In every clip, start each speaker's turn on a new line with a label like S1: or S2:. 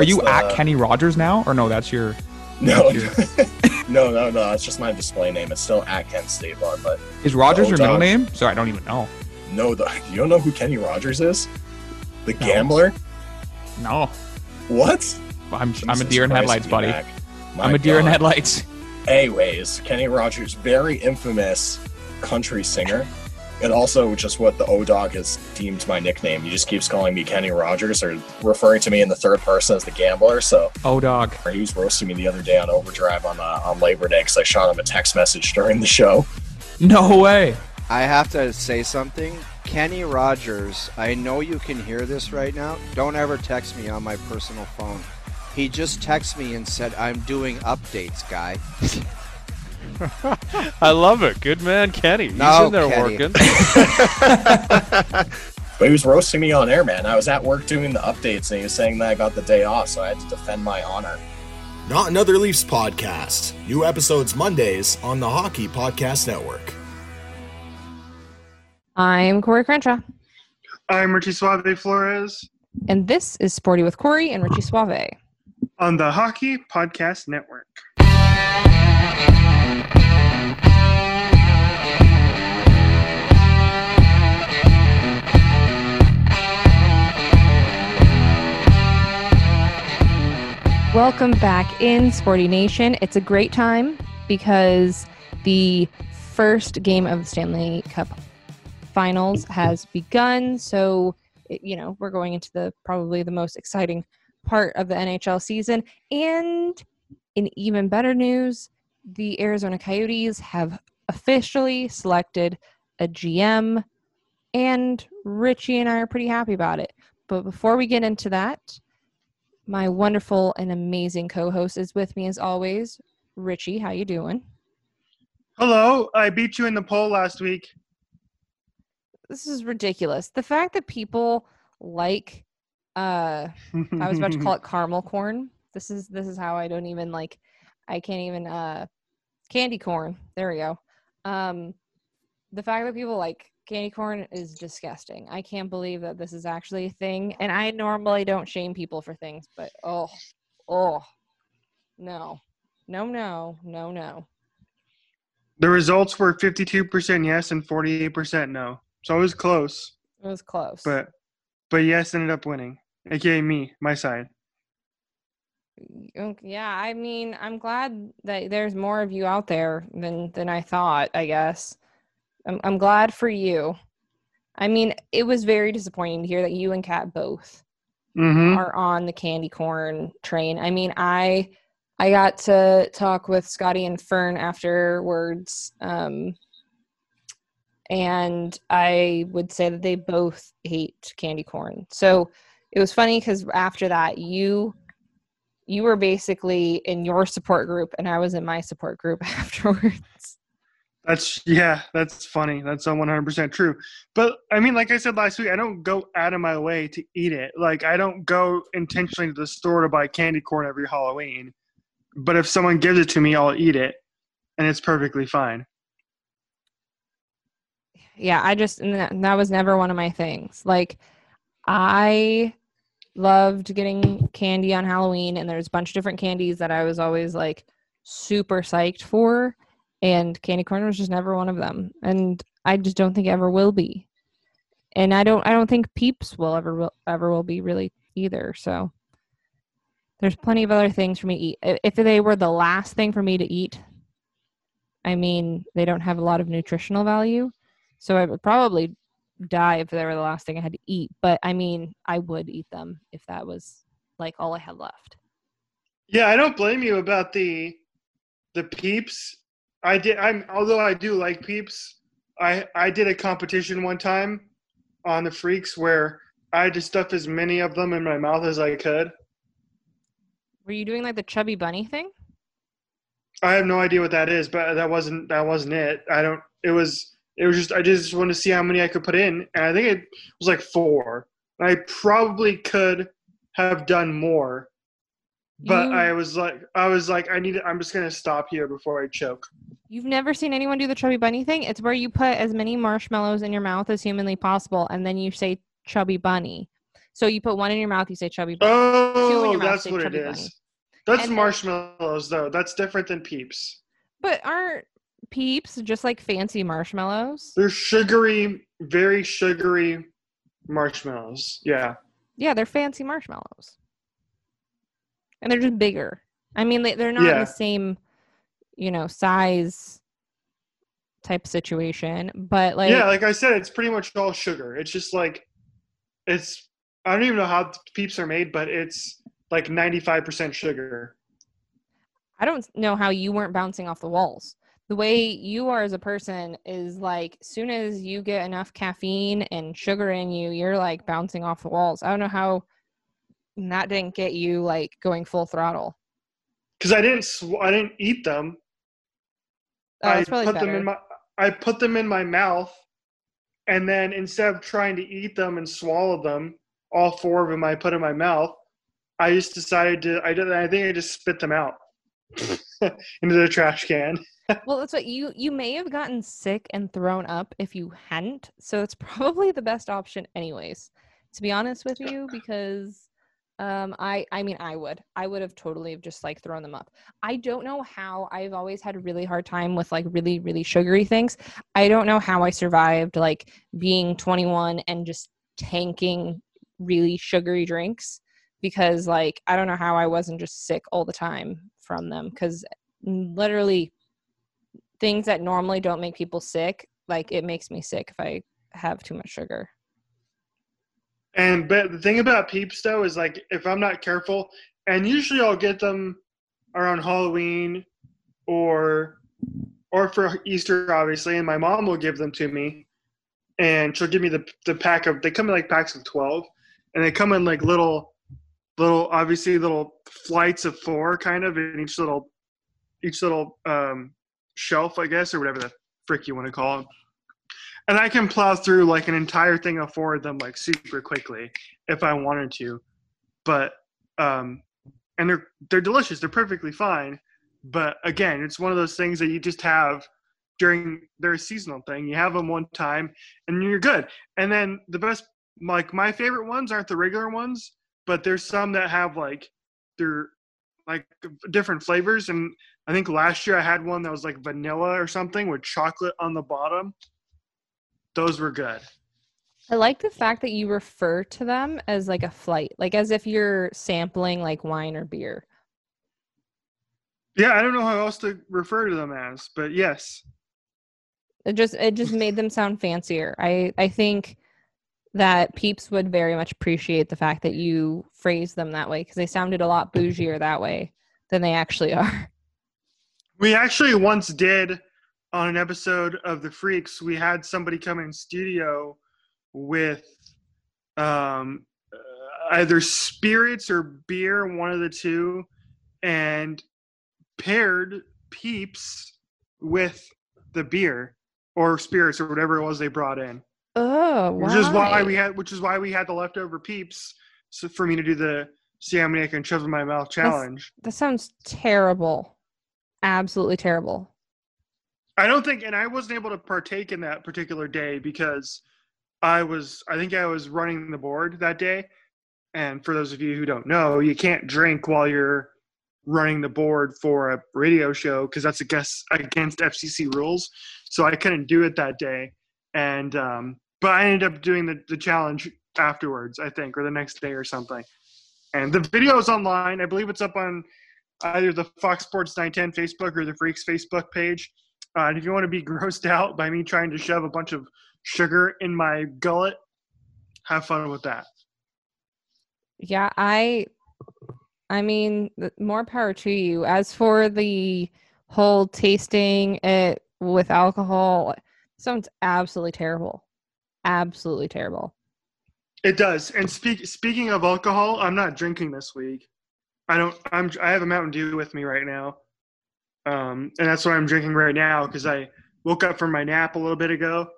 S1: Are you at Kenny Rogers now, or no? That's your.
S2: No, no, no, no. It's just my display name. It's still at Kent State Run, but
S1: Is Rogers
S2: Oh,
S1: your middle name? Sorry, I don't even know.
S2: no, the, you don't know who Kenny Rogers is? The
S1: No.
S2: gambler?
S1: No,
S2: What?
S1: I'm I'm a deer in
S2: Christ,
S1: headlights, buddy. I'm a deer in
S2: God.
S1: headlights.
S2: Anyways, Kenny Rogers, very infamous country singer. And also just what the O Dog has deemed my nickname. He just keeps calling me Kenny Rogers or referring to me in the third person as the gambler. So
S1: Oh, dog.
S2: he was roasting me the other day on Overdrive on uh, on Labor Day because I shot him a text message during the show.
S1: No way.
S3: I have to say something. Kenny Rogers, I know you can hear this right now. Don't ever text me on my personal phone. He just texted me and said, I'm doing updates, guy.
S4: I love it. Good man, Kenny. He's
S3: No,
S4: in there
S3: Kenny.
S4: working.
S2: But he was roasting me on air, man. I was at work doing the updates and he was saying that I got the day off, so I had to defend my honor.
S5: Not Another Leafs podcast. New episodes Mondays on the Hockey Podcast Network.
S6: I'm Corey Crenshaw,
S7: I'm Richie Suave Flores
S6: and this is Sporty with Corey and Richie Suave.
S7: on the Hockey Podcast Network.
S6: Welcome back in Sporty Nation. It's a great time because the first game of the Stanley Cup Finals has begun. So, it- you know, we're going into the probably the most exciting part of the NHL season. And in even better news, the Arizona Coyotes have officially selected a GM, and Richie and I are pretty happy about it. But before we get into that, my wonderful and amazing co-host is with me as always. Richie, how you doing?
S7: Hello, I beat you in the poll last week.
S6: This is ridiculous. The fact that people like uh I was about to call it caramel corn. This is this is how I don't even like I can't even uh candy corn. There we go. Um the fact that people like candy corn is disgusting. I can't believe that this is actually a thing. And I normally don't shame people for things, but oh oh no. No no no no.
S7: The results were 52% yes and 48% no. So it was close,
S6: It was close.
S7: but but yes ended up winning. AKA me, my side.
S6: Yeah, I mean, I'm glad that there's more of you out there than than I thought. I guess I'm I'm glad for you. I mean, it was very disappointing to hear that you and Kat both
S7: Mm-hmm.
S6: are on the candy corn train. I mean, I I got to talk with Scotty and Fern afterwards, um, and I would say that they both hate candy corn. So it was funny because after that, you you were basically in your support group, and I was in my support group afterwards.
S7: That's yeah, that's funny. That's one hundred percent true. But I mean, like I said last week, I don't go out of my way to eat it. Like I don't go intentionally to the store to buy candy corn every Halloween. But if someone gives it to me, I'll eat it, and it's perfectly fine.
S6: yeah i just that was never one of my things like i loved getting candy on halloween and there's a bunch of different candies that i was always like super psyched for and candy corn was just never one of them and i just don't think ever will be and i don't i don't think peeps will ever will ever will be really either so there's plenty of other things for me to eat if they were the last thing for me to eat i mean they don't have a lot of nutritional value so I would probably die if they were the last thing I had to eat. But I mean, I would eat them if that was like all I had left.
S7: Yeah, I don't blame you about the the peeps. I did. I'm although I do like peeps. I I did a competition one time on the freaks where I had to stuff as many of them in my mouth as I could.
S6: Were you doing like the chubby bunny thing?
S7: I have no idea what that is, but that wasn't that wasn't it. I don't. It was it was just I just wanted to see how many I could put in, and I think it was like four. I probably could have done more, but
S6: You-
S7: I was like I was like I need. I'm just gonna stop here before I choke.
S6: You've never seen anyone do the chubby bunny thing? It's where you put as many marshmallows in your mouth as humanly possible and then you say chubby bunny. So you put one in your mouth, you say chubby bunny.
S7: Oh,
S6: mouth,
S7: that's what it is.
S6: Bunny.
S7: That's
S6: And then-
S7: marshmallows, though. That's different than peeps.
S6: But aren't peeps just like fancy marshmallows?
S7: They're sugary, very sugary marshmallows. Yeah.
S6: Yeah, they're fancy marshmallows. And they're just bigger. I mean, they, they're not in
S7: Yeah.
S6: the same, you know, size type situation, but like,
S7: yeah, like I said, it's pretty much all sugar. It's just like, it's, I don't even know how peeps are made, but it's like 95% sugar.
S6: I don't know how you weren't bouncing off the walls. The way you are as a person is like, soon as you get enough caffeine and sugar in you, you're like bouncing off the walls. I don't know how that didn't get you like going full throttle.
S7: Because I didn't, sw- I didn't eat them.
S6: Oh,
S7: I
S6: that's probably
S7: put
S6: better.
S7: them in my, I put them in my mouth, and then instead of trying to eat them and swallow them, all four of them I put in my mouth, I just decided to. I did. I think I just spit them out into the trash can.
S6: well that's what you you may have gotten sick and thrown up if you hadn't so it's probably the best option anyways to be honest with you because um i i mean i would. I would have totally just like thrown them up. I don't know how i've always had a really hard time with like really really sugary things. I don't know how i survived like being 21 and just tanking really sugary drinks because like i don't know how i wasn't just sick all the time from them because literally things that normally don't make people sick like it makes me sick if i have too much sugar
S7: And but the thing about peeps though is like if I'm not careful, and usually I'll get them around Halloween or or for Easter obviously, and my mom will give them to me, and she'll give me the the pack of they come in like packs of twelve, and they come in like little little obviously little flights of four kind of in each little each little um, shelf I guess or whatever the frick you want to call them and I can plow through like an entire thing of four of them like super quickly if I wanted to. But um and they're they're delicious. They're perfectly fine. But again, it's one of those things that you just have during their seasonal thing. You have them one time and you're good. And then the best like my favorite ones aren't the regular ones, but there's some that have like they're like different flavors and I think last year I had one that was like vanilla or something with chocolate on the bottom those were good.
S6: i like the fact that you refer to them as like a flight like as if you're sampling like wine or beer
S7: Yeah, I don't know how else to refer to them as, but yes.
S6: it just it just made them sound fancier i i think that peeps would very much appreciate the fact that you phrased them that way because they sounded a lot bougier that way than they actually are
S7: We actually once did on an episode of The Freaks, we had somebody come in studio with um, uh, either spirits or beer, one of the two, and paired peeps with the beer or spirits or whatever it was they brought in.
S6: oh
S7: which is why we had which is why we had the leftover peeps so for me to do the see how many I can shove in my mouth challenge.
S6: that sounds terrible absolutely terrible
S7: I don't think and I wasn't able to partake in that particular day because I was I think I was running the board that day. And for those of you who don't know, you can't drink while you're running the board for a radio show because that's against against FCC rules. So I couldn't do it that day. And um, but I ended up doing the, the challenge afterwards, I think, or the next day or something. And the video is online. I believe it's up on either the Fox Sports 910 Facebook or the Freaks Facebook page. Uh, and if you want to be grossed out by me trying to shove a bunch of sugar in my gullet, have fun with that.
S6: Yeah, I I mean, more power to you. As for the whole tasting it with alcohol, sounds absolutely terrible. Absolutely terrible.
S7: It does. And speak, speaking of alcohol, I'm not drinking this week. I don't. I'm. I have a Mountain Dew with me right now, um, and that's what I'm drinking right now because I woke up from my nap a little bit ago,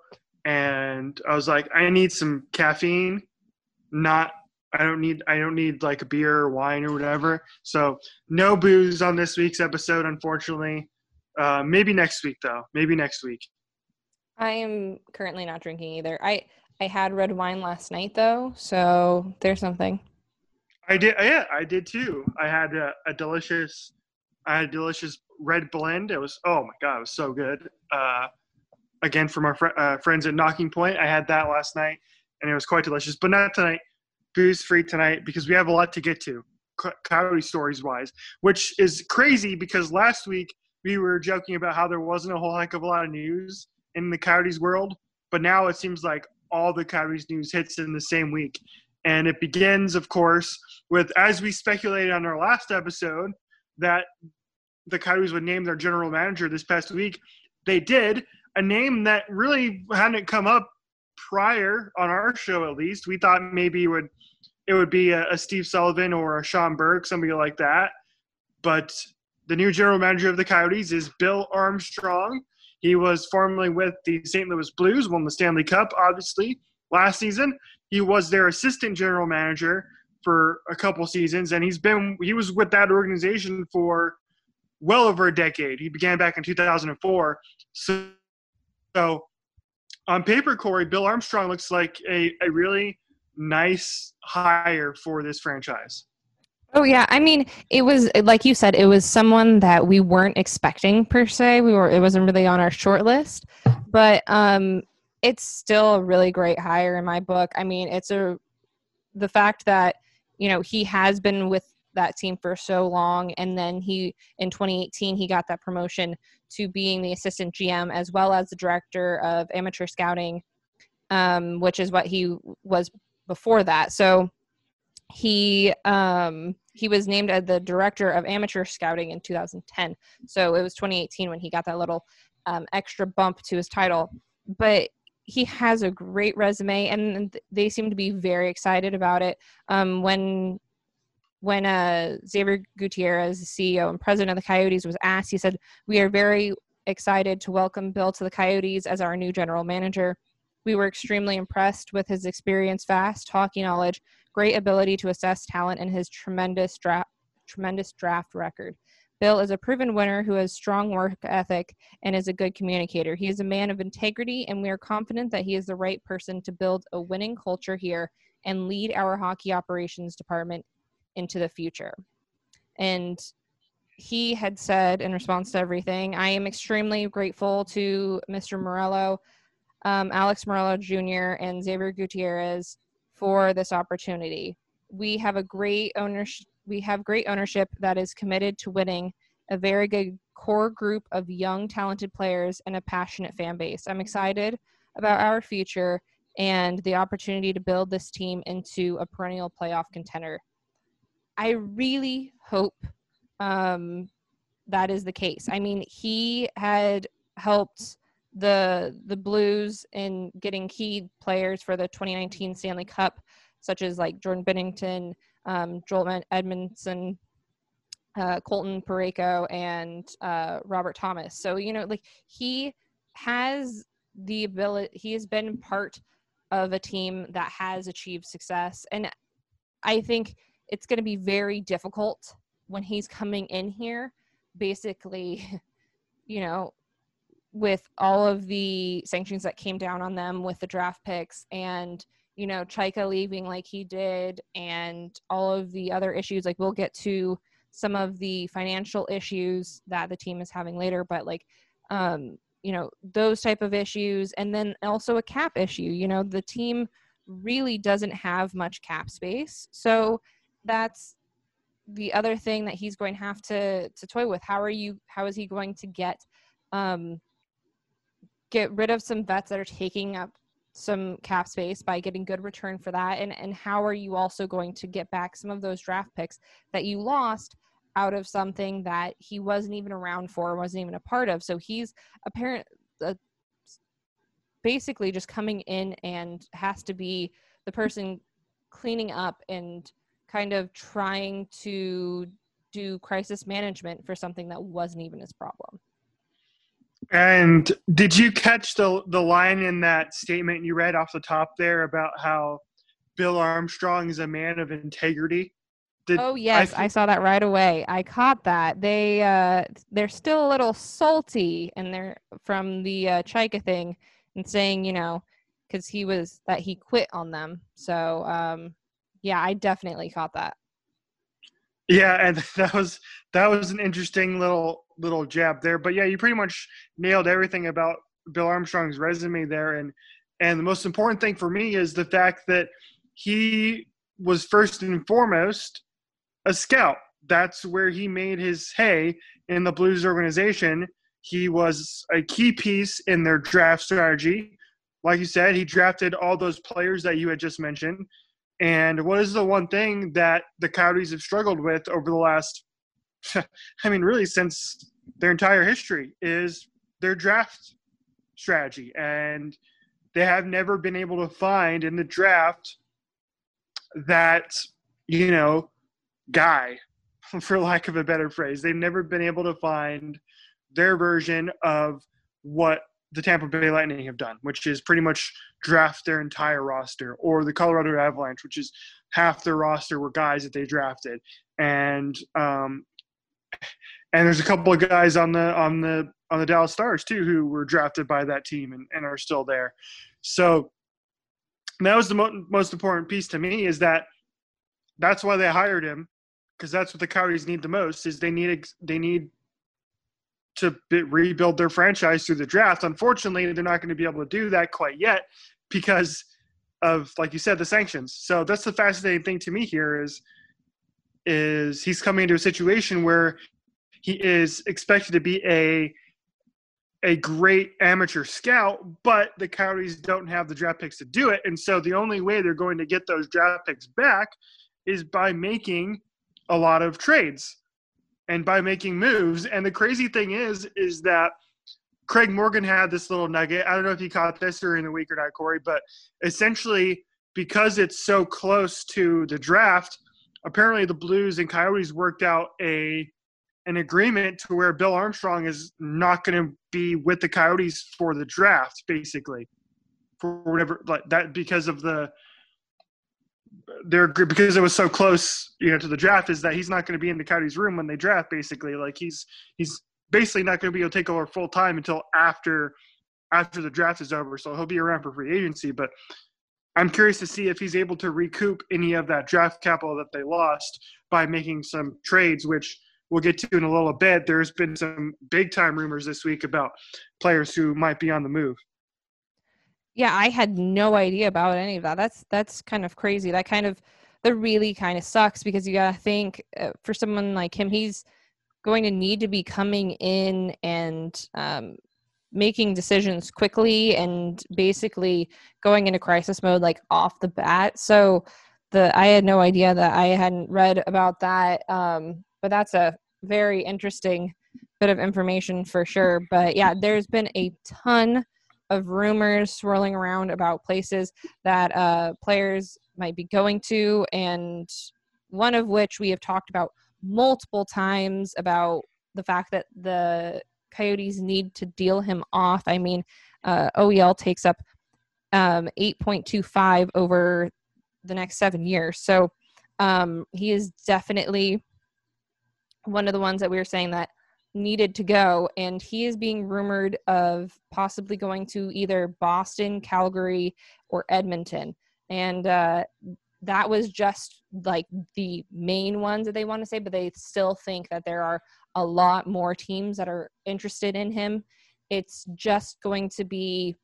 S7: and I was like, I need some caffeine. Not. I don't need. I don't need like a beer or wine or whatever. So no booze on this week's episode, unfortunately. Uh, maybe next week though. Maybe next week.
S6: I am currently not drinking either. I I had red wine last night though, so there's something.
S7: I did. Yeah, I did too. I had a, a delicious, I had a delicious red blend. It was oh my god, it was so good. Uh, again from our fr- uh, friends at Knocking Point, I had that last night, and it was quite delicious. But not tonight. Booze free tonight because we have a lot to get to, co- coyote stories wise, which is crazy because last week we were joking about how there wasn't a whole heck of a lot of news in the coyotes world, but now it seems like all the coyotes news hits in the same week. And it begins, of course, with as we speculated on our last episode that the Coyotes would name their general manager this past week. They did a name that really hadn't come up prior on our show. At least we thought maybe it would it would be a, a Steve Sullivan or a Sean Burke, somebody like that. But the new general manager of the Coyotes is Bill Armstrong. He was formerly with the St. Louis Blues, won the Stanley Cup, obviously, last season. He was their assistant general manager for a couple seasons, and he's been he was with that organization for well over a decade. He began back in 2004. So, so on paper, Corey, Bill Armstrong looks like a, a really nice hire for this franchise.
S6: Oh yeah, I mean, it was like you said, it was someone that we weren't expecting per se. We were it wasn't really on our short list, but um it's still a really great hire in my book. I mean, it's a the fact that you know he has been with that team for so long. And then he in 2018 he got that promotion to being the assistant gm as well as the director of amateur scouting um, which is what he was before that. So he um, he was named as the director of amateur scouting in 2010 so it was 2018 when he got that little um, extra bump to his title. But he has a great resume and they seem to be very excited about it. Um, when when uh, xavier gutierrez the ceo and president of the coyotes was asked he said we are very excited to welcome bill to the coyotes as our new general manager we were extremely impressed with his experience fast hockey knowledge great ability to assess talent and his tremendous draft tremendous draft record Bill is a proven winner who has strong work ethic and is a good communicator. He is a man of integrity, and we are confident that he is the right person to build a winning culture here and lead our hockey operations department into the future. And he had said in response to everything, I am extremely grateful to Mr. Meruelo, um, Alex Meruelo Jr., and Xavier Gutierrez for this opportunity. We have a great ownership we have great ownership that is committed to winning, a very good core group of young, talented players, and a passionate fan base. I'm excited about our future and the opportunity to build this team into a perennial playoff contender. I really hope um, that is the case. I mean, he had helped the the Blues in getting key players for the 2019 Stanley Cup, such as like Jordan Binnington, um, Joel Edmundson, uh, Colton Parayko, and uh, Robert Thomas. So you know, like he has the ability. He has been part of a team that has achieved success, and I think it's going to be very difficult when he's coming in here. Basically, you know, with all of the sanctions that came down on them with the draft picks and you know, Chayka leaving like he did and all of the other issues. Like we'll get to some of the financial issues that the team is having later, but like um, you know, those type of issues and then also a cap issue. You know, the team really doesn't have much cap space. So that's the other thing that he's going to have to to toy with. How are you how is he going to get um get rid of some vets that are taking up some cap space by getting good return for that and and how are you also going to get back some of those draft picks that you lost out of something that he wasn't even around for wasn't even a part of so he's apparent uh, basically just coming in and has to be the person cleaning up and kind of trying to do crisis management for something that wasn't even his problem
S7: and did you catch the the line in that statement you read off the top there about how Bill Armstrong is a man of integrity?
S6: Did, oh yes, I, th- I, saw that right away. I caught that. They uh they're still a little salty and they're from the uh Chayka thing and saying, you know, because he was that he quit on them. So um, yeah, I definitely caught that.
S7: Yeah, and that was that was an interesting little little jab there. But yeah, you pretty much nailed everything about Bill Armstrong's resume there, and and the most important thing for me is the fact that he was first and foremost a scout. That's where he made his hay in the Blues organization. He was a key piece in their draft strategy. Like you said, he drafted all those players that you had just mentioned. And what is the one thing that the Coyotes have struggled with over the last, I mean, really since their entire history, is their draft strategy. And they have never been able to find in the draft that, you know, guy, for lack of a better phrase. They've never been able to find their version of what the Tampa Bay Lightning have done, which is pretty much draft their entire roster, or the Colorado Avalanche, which is half their roster were guys that they drafted, and um, and there's a couple of guys on the on the on the Dallas Stars too who were drafted by that team and, and are still there. So that was the mo- most important piece to me is that that's why they hired him because that's what the Coyotes need the most is they need they need to rebuild their franchise through the draft. Unfortunately, they're not going to be able to do that quite yet because of, like you said, the sanctions. So that's the fascinating thing to me here is is he's coming into a situation where he is expected to be a a great amateur scout, but the Coyotes don't have the draft picks to do it. And so the only way they're going to get those draft picks back is by making a lot of trades and by making moves. And the crazy thing is, is that Craig Morgan had this little nugget. I don't know if you caught this during the week or not, Corey, but essentially because it's so close to the draft, apparently the Blues and Coyotes worked out a an agreement to where Bill Armstrong is not going to be with the Coyotes for the draft, basically, for whatever like that because of the they're because it was so close, you know, to the draft is that he's not going to be in the Coyotes room when they draft. Basically, like he's he's basically not going to be able to take over full time until after after the draft is over. So he'll be around for free agency. But I'm curious to see if he's able to recoup any of that draft capital that they lost by making some trades, which we'll get to in a little bit. There's been some big time rumors this week about players who might be on the move
S6: yeah, I had no idea about any of that. That's that's kind of crazy. That kind of that really kind of sucks because you gotta think uh, for someone like him, he's going to need to be coming in and um, making decisions quickly and basically going into crisis mode like off the bat. So the I had no idea that I hadn't read about that. Um, but that's a very interesting bit of information for sure. But yeah, there's been a ton of rumors swirling around about places that uh, players might be going to, and one of which we have talked about multiple times about the fact that the Coyotes need to deal him off. I mean, uh, OEL takes up um, 8.25 over the next seven years. So um, he is definitely one of the ones that we were saying that needed to go, and he is being rumored of possibly going to either Boston, Calgary, or Edmonton. And uh, that was just like the main ones that they want to say, but they still think that there are a lot more teams that are interested in him. It's just going to be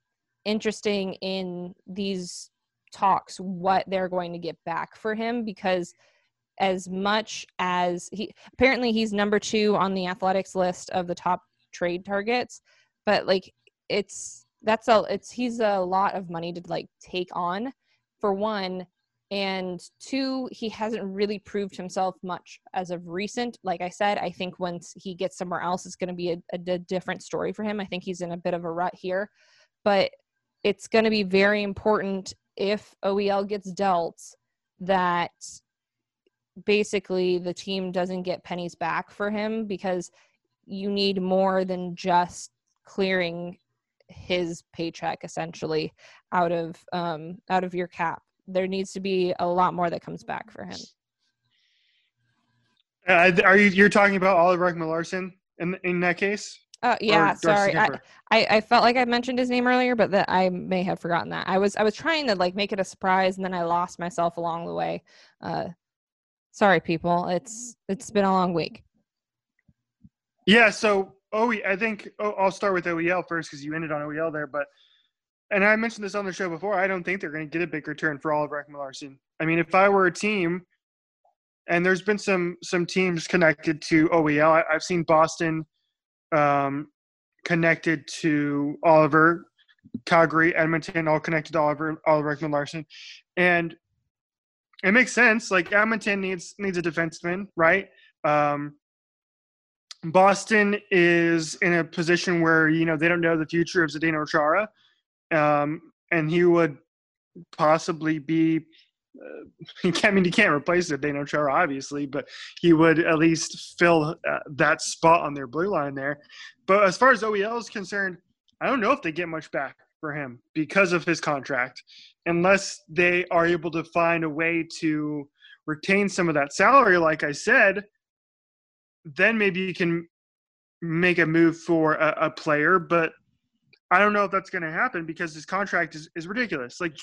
S6: interesting in these talks what they're going to get back for him because as much as he apparently he's number two on the athletics list of the top trade targets but like it's that's a it's he's a lot of money to like take on for one and two he hasn't really proved himself much as of recent. Like i said i think once he gets somewhere else it's going to be a, a, a different story for him. I think he's in a bit of a rut here but it's going to be very important if oel gets dealt that basically the team doesn't get pennies back for him because you need more than just clearing his paycheck essentially out of um, out of your cap. There needs to be a lot more that comes back for him.
S7: Uh, are you you're talking about Oliver Ekman Larsson in in that case?
S6: Uh, yeah, sorry. I, I, I felt like I mentioned his name earlier, but that I may have forgotten that. I was I was trying to like make it a surprise, and then I lost myself along the way. Uh, sorry, people. It's it's been a long week.
S7: Yeah, so OE, I think oh, I'll start with OEL first because you ended on OEL there. But and I mentioned this on the show before. I don't think they're going to get a big return for Oliver Ekman-Larsson. I mean, if I were a team, and there's been some some teams connected to OEL. I, I've seen Boston um, connected to Oliver, Calgary, Edmonton, all connected to Oliver Oliver Ekman-Larsson, and it makes sense. Like Edmonton needs needs a defenseman, right? Um, Boston is in a position where you know they don't know the future of Zdeno Chara, um, and he would possibly be. Uh, I mean he can't replace Zdeno Chara obviously, but he would at least fill uh, that spot on their blue line there. But as far as OEL is concerned, I don't know if they get much back for him because of his contract, unless they are able to find a way to retain some of that salary. Like I said, then maybe you can make a move for a, a player, but I don't know if that's going to happen because his contract is, is ridiculous. Like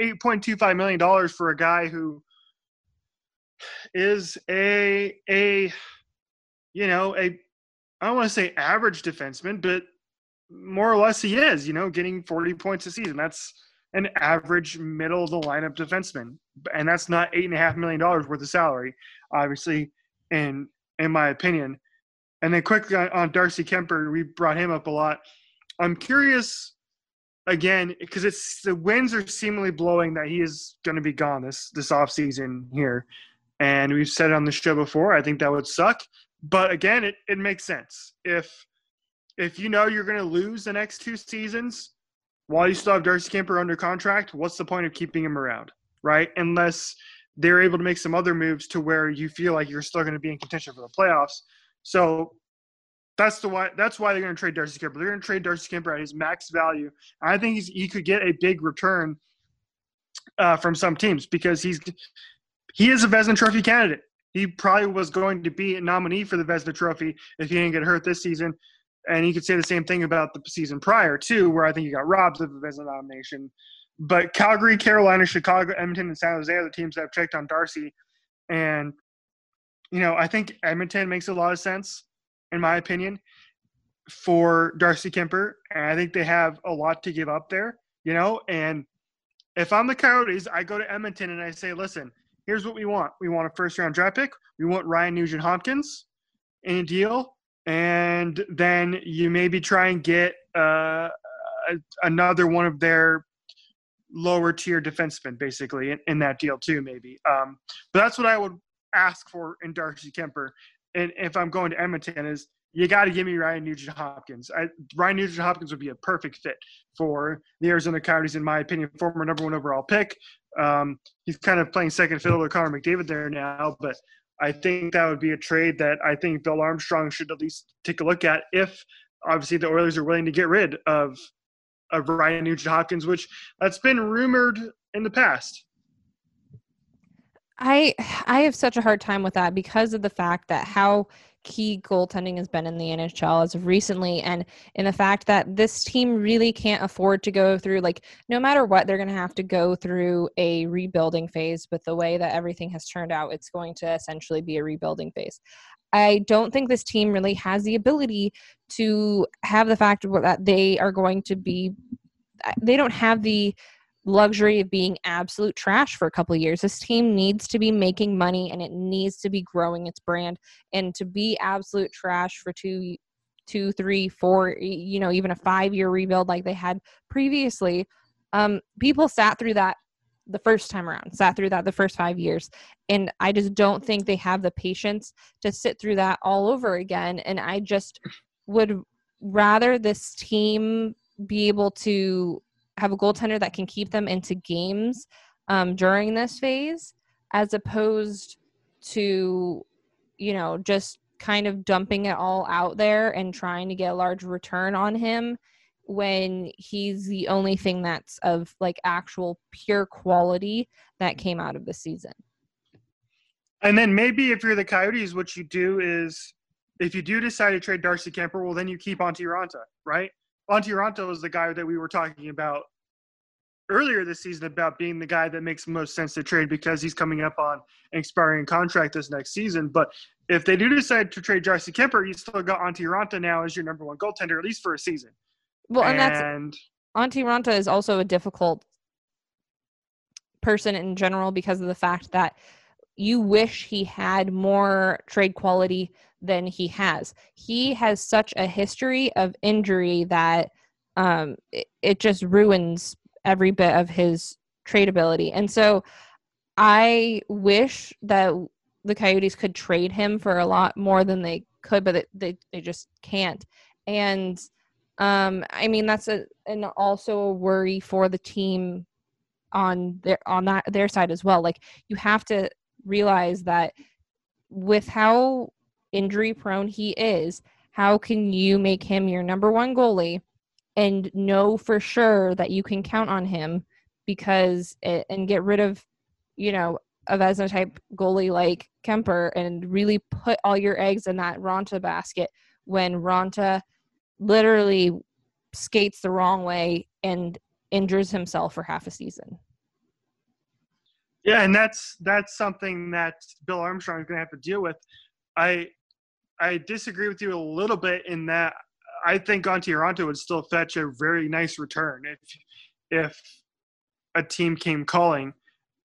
S7: $8.25 million for a guy who is a, a, you know, a, I don't want to say average defenseman, but more or less he is, you know, getting 40 points a season. That's an average middle of the lineup defenseman. And that's not eight and a half million dollars worth of salary, obviously, in in my opinion. And then quickly on, Darcy Kuemper, we brought him up a lot. I'm curious again because it's the winds are seemingly blowing that he is going to be gone this this off season here, and we've said it on the show before. I think that would suck, but again, it it makes sense if if you know you're going to lose the next two seasons while you still have Darcy Kuemper under contract. What's the point of keeping him around, right? Unless they're able to make some other moves to where you feel like you're still going to be in contention for the playoffs. So that's the why. That's why they're going to trade Darcy Kuemper. They're going to trade Darcy Kuemper at his max value. I think he could get a big return uh, from some teams because he's he is a Vezina Trophy candidate. He probably was going to be a nominee for the Vezina Trophy if he didn't get hurt this season. And you could say the same thing about the season prior too, where I think he got robbed of the Vezina nomination. But Calgary, Carolina, Chicago, Edmonton, and San Jose are the teams that have checked on Darcy. And you know, I think Edmonton makes a lot of sense in my opinion, for Darcy Kuemper. And I think they have a lot to give up there, you know. And if I'm the Coyotes, I go to Edmonton and I say, listen, here's what we want. We want a first round draft pick. We want Ryan Nugent Hopkins in a deal. And then you maybe try and get uh, another one of their lower tier defensemen, basically, in, in that deal, too, maybe. Um, but that's what I would ask for in Darcy Kuemper and if I'm going to Edmonton, is you got to give me Ryan Nugent Hopkins. Ryan Nugent Hopkins would be a perfect fit for the Arizona Coyotes, in my opinion. Former number one overall pick. Um, he's kind of playing second fiddle to Connor McDavid there now, but I think that would be a trade that I think Bill Armstrong should at least take a look at if obviously the Oilers are willing to get rid of of Ryan Nugent Hopkins, which that's been rumored in the past.
S6: I I have such a hard time with that because of the fact that how key goaltending has been in the NHL as of recently and in the fact that this team really can't afford to go through like no matter what they're going to have to go through a rebuilding phase but the way that everything has turned out it's going to essentially be a rebuilding phase. I don't think this team really has the ability to have the fact that they are going to be they don't have the luxury of being absolute trash for a couple years. This team needs to be making money and it needs to be growing its brand. And to be absolute trash for two, two, three, four, you know, even a five year rebuild like they had previously, um, people sat through that the first time around, sat through that the first five years. And I just don't think they have the patience to sit through that all over again. And I just would rather this team be able to have a goaltender that can keep them into games um, during this phase, as opposed to, you know, just kind of dumping it all out there and trying to get a large return on him when he's the only thing that's of like actual pure quality that came out of the season.
S7: And then maybe if you're the Coyotes, what you do is if you do decide to trade Darcy Kuemper, well, then you keep Antti Raanta, right? Antti Raanta was the guy that we were talking about earlier this season about being the guy that makes most sense to trade because he's coming up on an expiring contract this next season. But if they do decide to trade Darcy Kuemper, you still got Antti Raanta now as your number one goaltender, at least for a season.
S6: Well, and, that's
S7: and
S6: Antti Raanta is also a difficult person in general because of the fact that you wish he had more trade quality than he has. He has such a history of injury that um, it, it just ruins every bit of his trade ability. And so I wish that the Coyotes could trade him for a lot more than they could, but they, they just can't. And um, I mean, that's a, also a worry for the team on their on that their side as well. Like you have to realize that with how injury prone he is, how can you make him your number one goalie and know for sure that you can count on him because it, and get rid of, you know, a Vezina type goalie like Kuemper and really put all your eggs in that Raanta basket when Raanta literally skates the wrong way and injures himself for half a season.
S7: Yeah, and that's that's something that Bill Armstrong is going to have to deal with. I I disagree with you a little bit in that I think Antti Raanta would still fetch a very nice return if if a team came calling,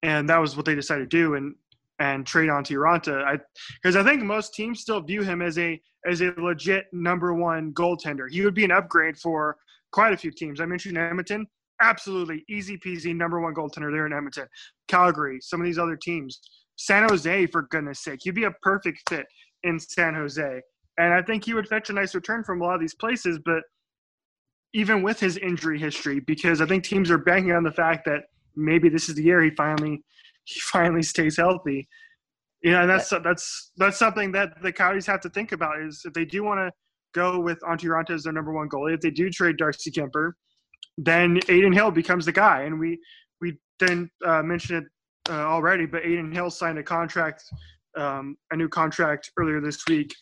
S7: and that was what they decided to do and and trade Antti Raanta. I because I think most teams still view him as a as a legit number one goaltender. He would be an upgrade for quite a few teams. I mentioned Edmonton absolutely easy peasy number one goaltender there in Edmonton. Calgary, some of these other teams. San Jose, for goodness sake. He'd be a perfect fit in San Jose. And I think he would fetch a nice return from a lot of these places, but even with his injury history, because I think teams are banking on the fact that maybe this is the year he finally he finally stays healthy. You know, and that's that's that's something that the Coyotes have to think about is if they do want to go with Antti Raanta as their number one goalie, if they do trade Darcy Kuemper, then Adin Hill becomes the guy. And we we didn't uh, mention it uh, already, but Adin Hill signed a contract, um, a new contract earlier this week,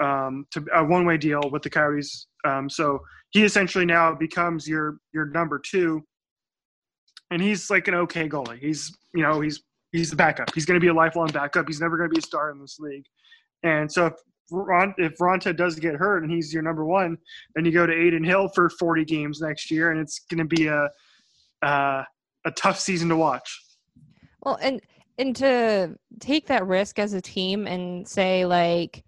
S7: um, to a one-way deal with the Coyotes. Um, so he essentially now becomes your your number two, and he's like an okay goalie. He's you know he's he's the backup. He's going to be a lifelong backup. He's never going to be a star in this league. And so if Ron, if Raanta does get hurt and he's your number one, then you go to Adin Hill for 40 games next year, and it's going to be a uh, a tough season to watch.
S6: Well, and and to take that risk as a team and say like,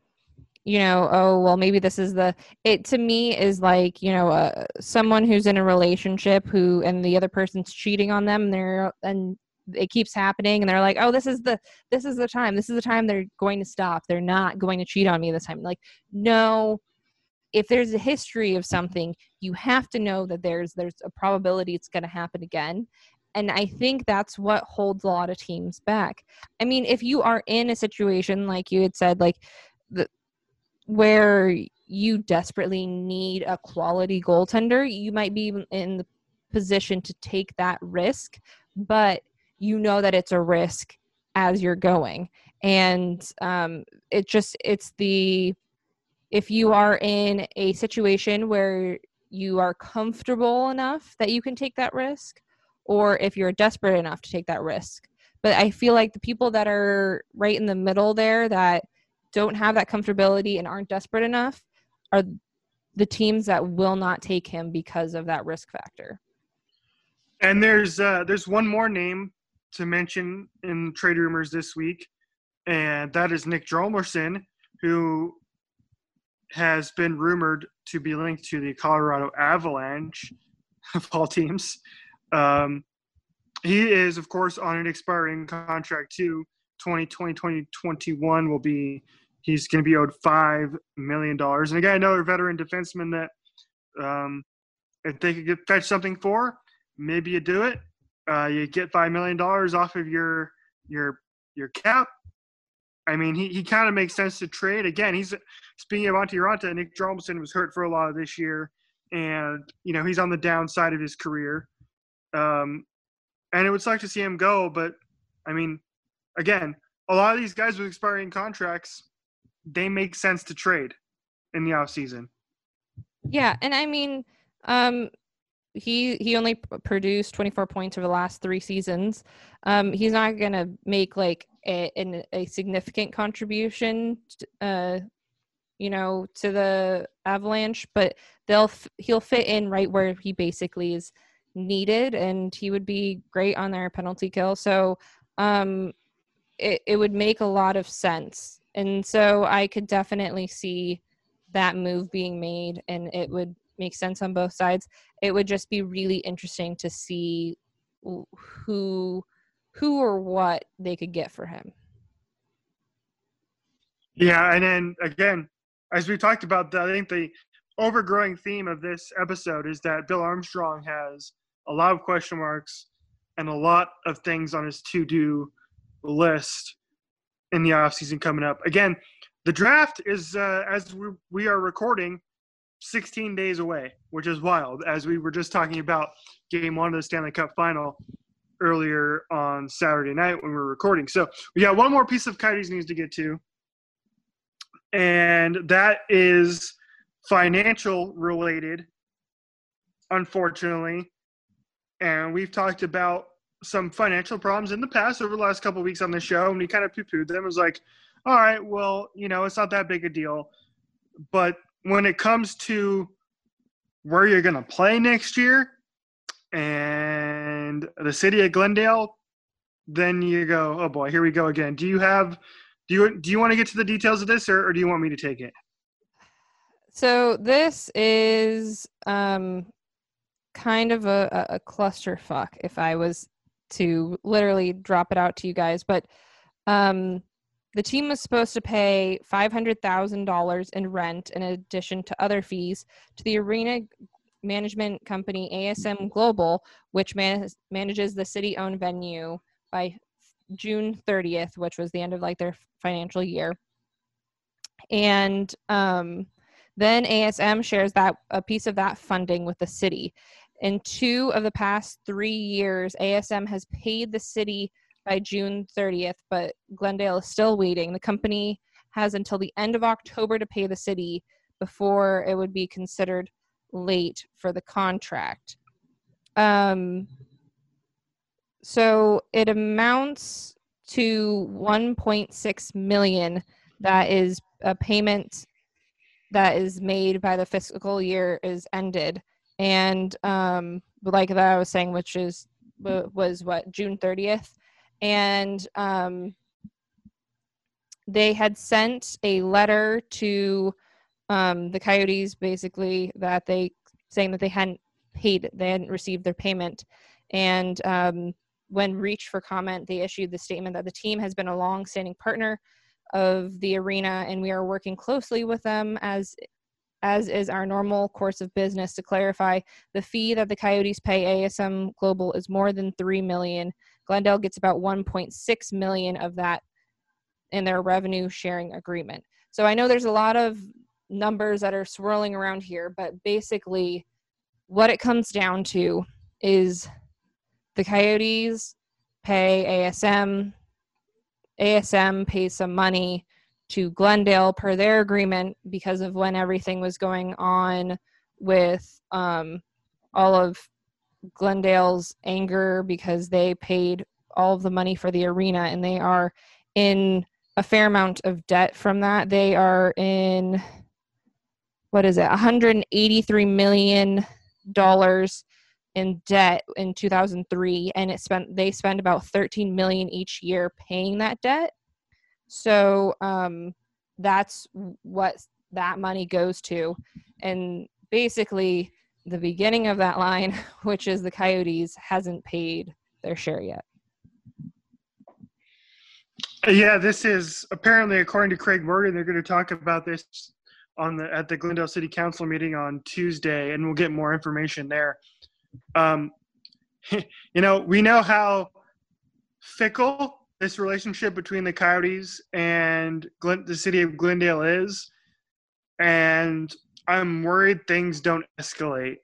S6: you know, oh well, maybe this is the it to me is like you know uh, someone who's in a relationship who and the other person's cheating on them. And they're and it keeps happening and they're like oh this is the this is the time. This is the time they're going to stop. They're not going to cheat on me this time. Like no. If there's a history of something you have to know that there's there's a probability it's going to happen again and i think that's what holds a lot of teams back. I mean if you are in a situation like you had said like the where you desperately need a quality goaltender you might be in the position to take that risk but you know that it's a risk as you're going. And um, it just it's the if you are in a situation where you are comfortable enough that you can take that risk or if you're desperate enough to take that risk. But i feel like the people that are right in the middle there that don't have that comfortability and aren't desperate enough are the teams that will not take him because of that risk factor.
S7: And there's uh, there's one more name to mention in trade rumors this week, and that is Nick Hjalmarsson, who has been rumored to be linked to the Colorado Avalanche of all teams. Um, he is, of course, on an expiring contract too. 2020, 2021 will be, he's going to be owed $5 million. And again, another veteran defenseman that um, if they could get, fetch something for, maybe you do it. Uh, you get five million dollars off of your your your cap. I mean, he, he kind of makes sense to trade. Again, he's speaking of Antti Raanta, Nick Hjalmarsson was hurt for a lot of this year, and you know he's on the downside of his career. Um, and it would suck to see him go, but I mean, again, a lot of these guys with expiring contracts, they make sense to trade. in the off season.
S6: Yeah, and I mean, um, he he only produced 24 points over the last three seasons. Um, he's not gonna make like a a significant contribution, uh, you know, to the Avalanche, but they'll f- he'll fit in right where he basically is needed, and he would be great on their penalty kill. So, um, it it would make a lot of sense, and so I could definitely see that move being made, and it would make sense on both sides. It would just be really interesting to see who who or what they could get for him.
S7: Yeah, and then again, as we talked about, I think the overgrowing theme of this episode is that Bill Armstrong has a lot of question marks and a lot of things on his to-do list in the offseason coming up. Again, the draft is uh, as we, we are recording 16 days away, which is wild. As we were just talking about game one of the Stanley Cup final earlier on Saturday night when we were recording. So we got one more piece of Coyotes news to get to and that is financial related, unfortunately. And we've talked about some financial problems in the past over the last couple weeks on the show, and we kind of poo pooed them. It was like, all right, well, you know, it's not that big a deal. But when it comes to where you're going to play next year and the city of Glendale, then you go, oh boy, here we go again. Do you have do you do you want to get to the details of this, or, or do you want me to take it?
S6: So this is um, kind of a, a, clusterfuck if I was to literally drop it out to you guys. But um, the team was supposed to pay five hundred thousand dollars in rent in addition to other fees to the arena management company ASM Global, which man- manages the city-owned venue by June 30th, which was the end of like their financial year. And um, then ASM shares that a piece of that funding with the city. In two of the past three years, ASM has paid the city by June 30th, but Glendale is still waiting. The company has until the end of October to pay the city before it would be considered late for the contract. Um, so it amounts to 1.6 million that is a payment that is made by the fiscal year is ended and um like that i was saying which is was what june 30th and um they had sent a letter to um the coyotes basically that they saying that they hadn't paid they hadn't received their payment. And um when reached for comment, they issued the statement that the team has been a long-standing partner of the arena, and we are working closely with them as as is our normal course of business. To clarify the fee that the coyotes pay asm global is more than 3 million glendale gets about 1.6 million of that in their revenue sharing agreement so i know there's a lot of numbers that are swirling around here but basically what it comes down to is the Coyotes pay ASM. ASM pays some money to Glendale per their agreement because of when everything was going on with um, all of Glendale's anger because they paid all of the money for the arena and they are in a fair amount of debt from that. They are in what is it, 183 million dollars in debt in 2003 and it spent they spend about 13 million each year paying that debt so um that's what that money goes to and basically the beginning of that line which is the coyotes hasn't paid their share yet
S7: Yeah, this is apparently according to Craig Morgan. They're going to talk about this on the at the Glendale City Council meeting on Tuesday, and we'll get more information there. Um, you know, we know how fickle this relationship between the Coyotes and Glen, the city of Glendale is, and I'm worried things don't escalate.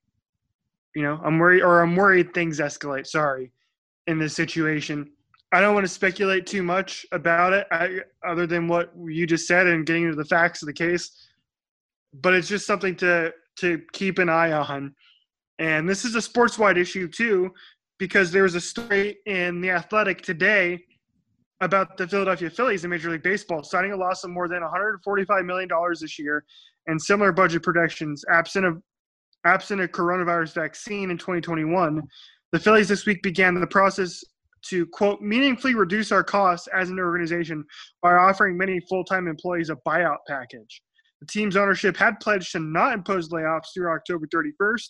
S7: You know, I'm worried, or I'm worried things escalate. Sorry, in this situation. I don't want to speculate too much about it, I, other than what you just said and getting into the facts of the case. but it's just something to to keep an eye on. And this is a sports wide issue too, because there was a story in the Athletic today about the Philadelphia Phillies in Major League Baseball signing a loss of more than 145 million dollars this year, and similar budget projections absent of absent a coronavirus vaccine in 2021. The Phillies this week began the process to quote meaningfully reduce our costs as an organization by offering many full-time employees a buyout package. The team's ownership had pledged to not impose layoffs through October 31st,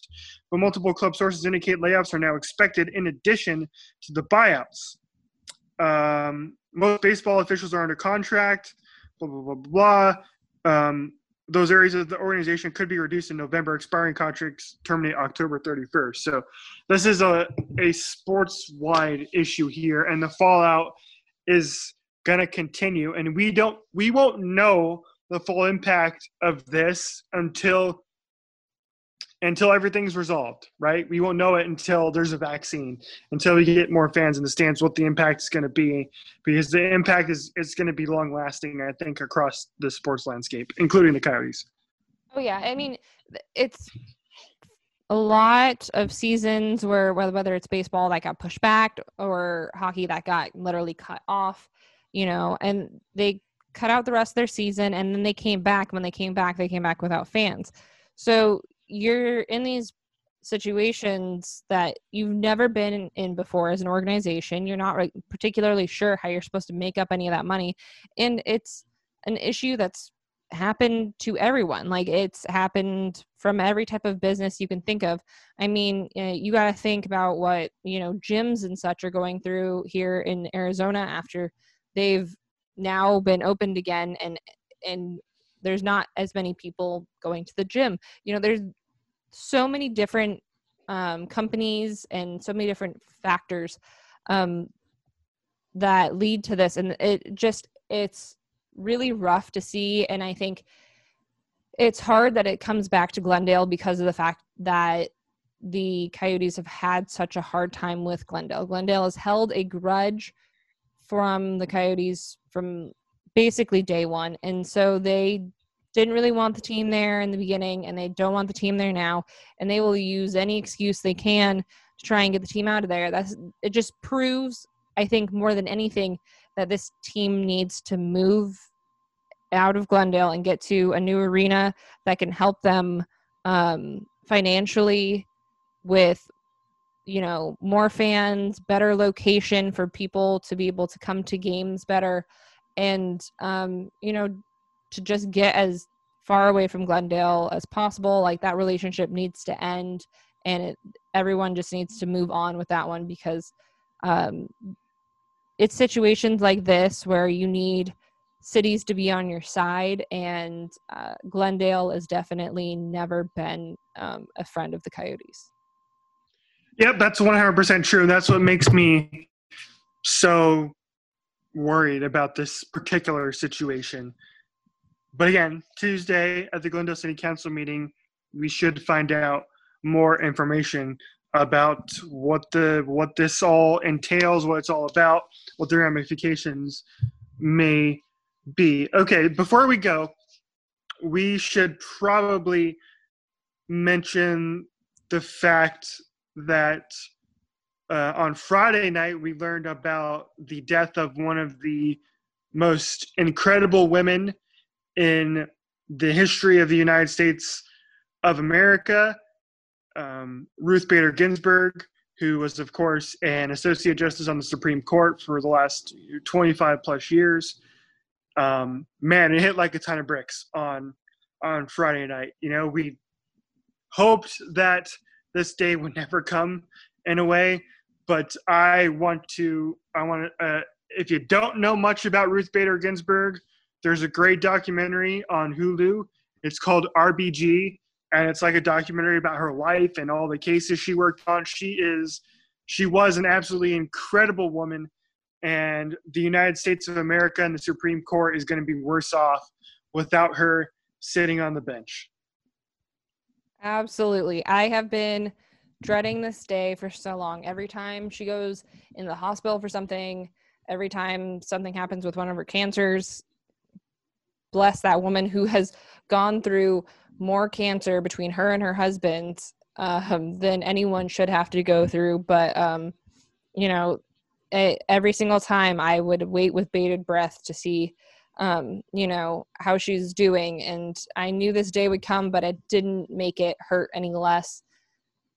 S7: but multiple club sources indicate layoffs are now expected in addition to the buyouts. Um, most baseball officials are under contract, blah, blah, blah, blah. Um, those areas of the organization could be reduced in November. Expiring contracts terminate October 31st. So this is a, a sports wide issue here, and the fallout is going to continue. And we don't, we won't know the full impact of this until until everything's resolved, right? We won't know it until there's a vaccine, until we get more fans in the stands, what the impact is going to be, because the impact is, is going to be long lasting, I think, across the sports landscape, including the Coyotes.
S6: Oh, yeah. I mean, it's a lot of seasons where whether, whether it's baseball that got pushed back or hockey that got literally cut off, you know, and they cut out the rest of their season and then they came back. When they came back, they came back without fans. So you're in these situations that you've never been in before as an organization. You're not like particularly sure how you're supposed to make up any of that money. And it's an issue that's happened to everyone. Like it's happened from every type of business you can think of. I mean, uh, you got to think about what, you know, gyms and such are going through here in Arizona after they've now been opened again and and there's not as many people going to the gym. You know, there's so many different um, companies and so many different factors um, that lead to this, and it just it's really rough to see. And I think it's hard that it comes back to Glendale because of the fact that the Coyotes have had such a hard time with Glendale. Glendale has held a grudge from the Coyotes from basically day one. And so they didn't really want the team there in the beginning and they don't want the team there now. And they will use any excuse they can to try and get the team out of there. That's it just proves, I think, more than anything, that this team needs to move out of Glendale and get to a new arena that can help them um, financially with you know more fans better location for people to be able to come to games better and um, you know to just get as far away from Glendale as possible. Like that relationship needs to end, and it, everyone just needs to move on with that one because um, it's situations like this where you need cities to be on your side, and uh, Glendale has definitely never been um, a friend of the Coyotes.
S7: Yep, that's 100% true. That's what makes me so worried about this particular situation. But again, Tuesday at the Glendale City Council meeting, we should find out more information about what the what this all entails, what it's all about, what the ramifications may be. Okay, before we go, we should probably mention the fact that uh, on Friday night, we learned about the death of one of the most incredible women in the history of the United States of America. Um, Ruth Bader Ginsburg, who was, of course, an associate justice on the Supreme Court for the last 25 plus years. Um, man, it hit like a ton of bricks on on Friday night. You know, we hoped that this day would never come in a way but I want to. I want to. Uh, if you don't know much about Ruth Bader Ginsburg, there's a great documentary on Hulu. It's called RBG, and it's like a documentary about her life and all the cases she worked on. She is, she was an absolutely incredible woman, and the United States of America and the Supreme Court is going to be worse off without her sitting on the bench.
S6: Absolutely, I have been dreading this day for so long. Every time she goes in the hospital for something, every time something happens with one of her cancers, bless that woman who has gone through more cancer between her and her husband um, than anyone should have to go through. But um, you know, every single time I would wait with bated breath to see, um, you know, how she's doing, and I knew this day would come, but it didn't make it hurt any less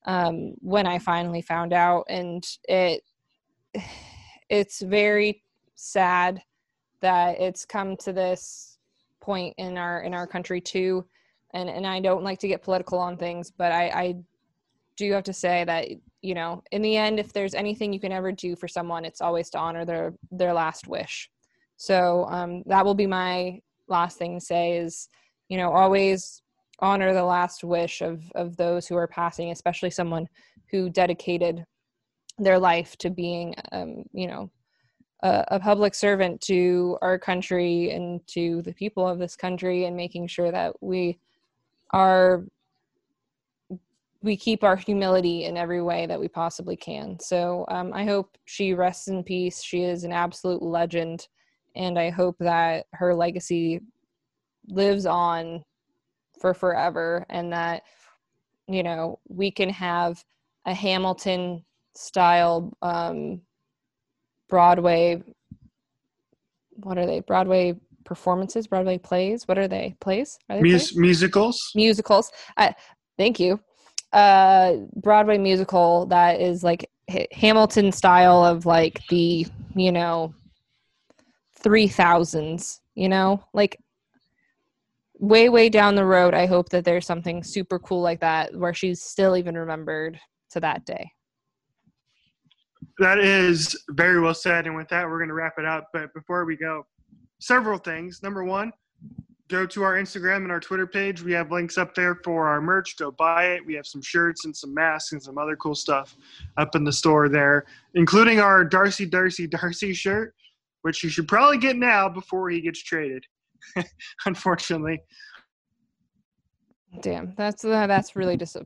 S6: um, when I finally found out, and it it's very sad that it's come to this point in our in our country too and and i don't like to get political on things but i i do have to say that you know in the end if there's anything you can ever do for someone it's always to honor their their last wish. So um that will be my last thing to say is you know always honor the last wish of of those who are passing especially someone who dedicated their life to being um you know a, a public servant to our country and to the people of this country and making sure that we are we keep our humility in every way that we possibly can. So um, I hope she rests in peace. She is an absolute legend, and I hope that her legacy lives on for forever, and that you know we can have a Hamilton style um, Broadway. What are they? Broadway performances, Broadway plays. What are they? Plays? Are they
S7: Mus-
S6: plays?
S7: musicals.
S6: musicals. Uh, thank you. Uh, Broadway musical that is like H- Hamilton style of like the you know three thousands. You know, like way way down the road. I hope that there's something super cool like that where she's still even remembered to that day.
S7: That is very well said. And with that, we're going to wrap it up. But before we go, several things. Number one, go to our Instagram and our Twitter page. We have links up there for our merch. Go buy it. We have some shirts and some masks and some other cool stuff up in the store there, including our Darcy, Darcy, Darcy shirt, which you should probably get now before he gets traded. Unfortunately.
S6: Damn, that's uh, that's really just a,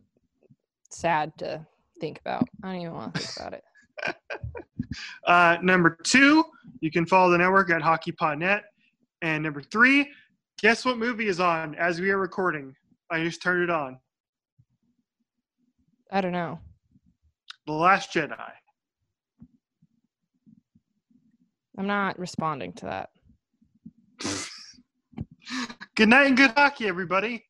S6: sad to think about. I don't even want to think about it.
S7: Uh, number two, you can follow the network at HockeyPodNet. And number three, guess what movie is on as we are recording? I just turned it on.
S6: I don't know.
S7: The Last Jedi.
S6: I'm not responding to that.
S7: Good night and good hockey, everybody.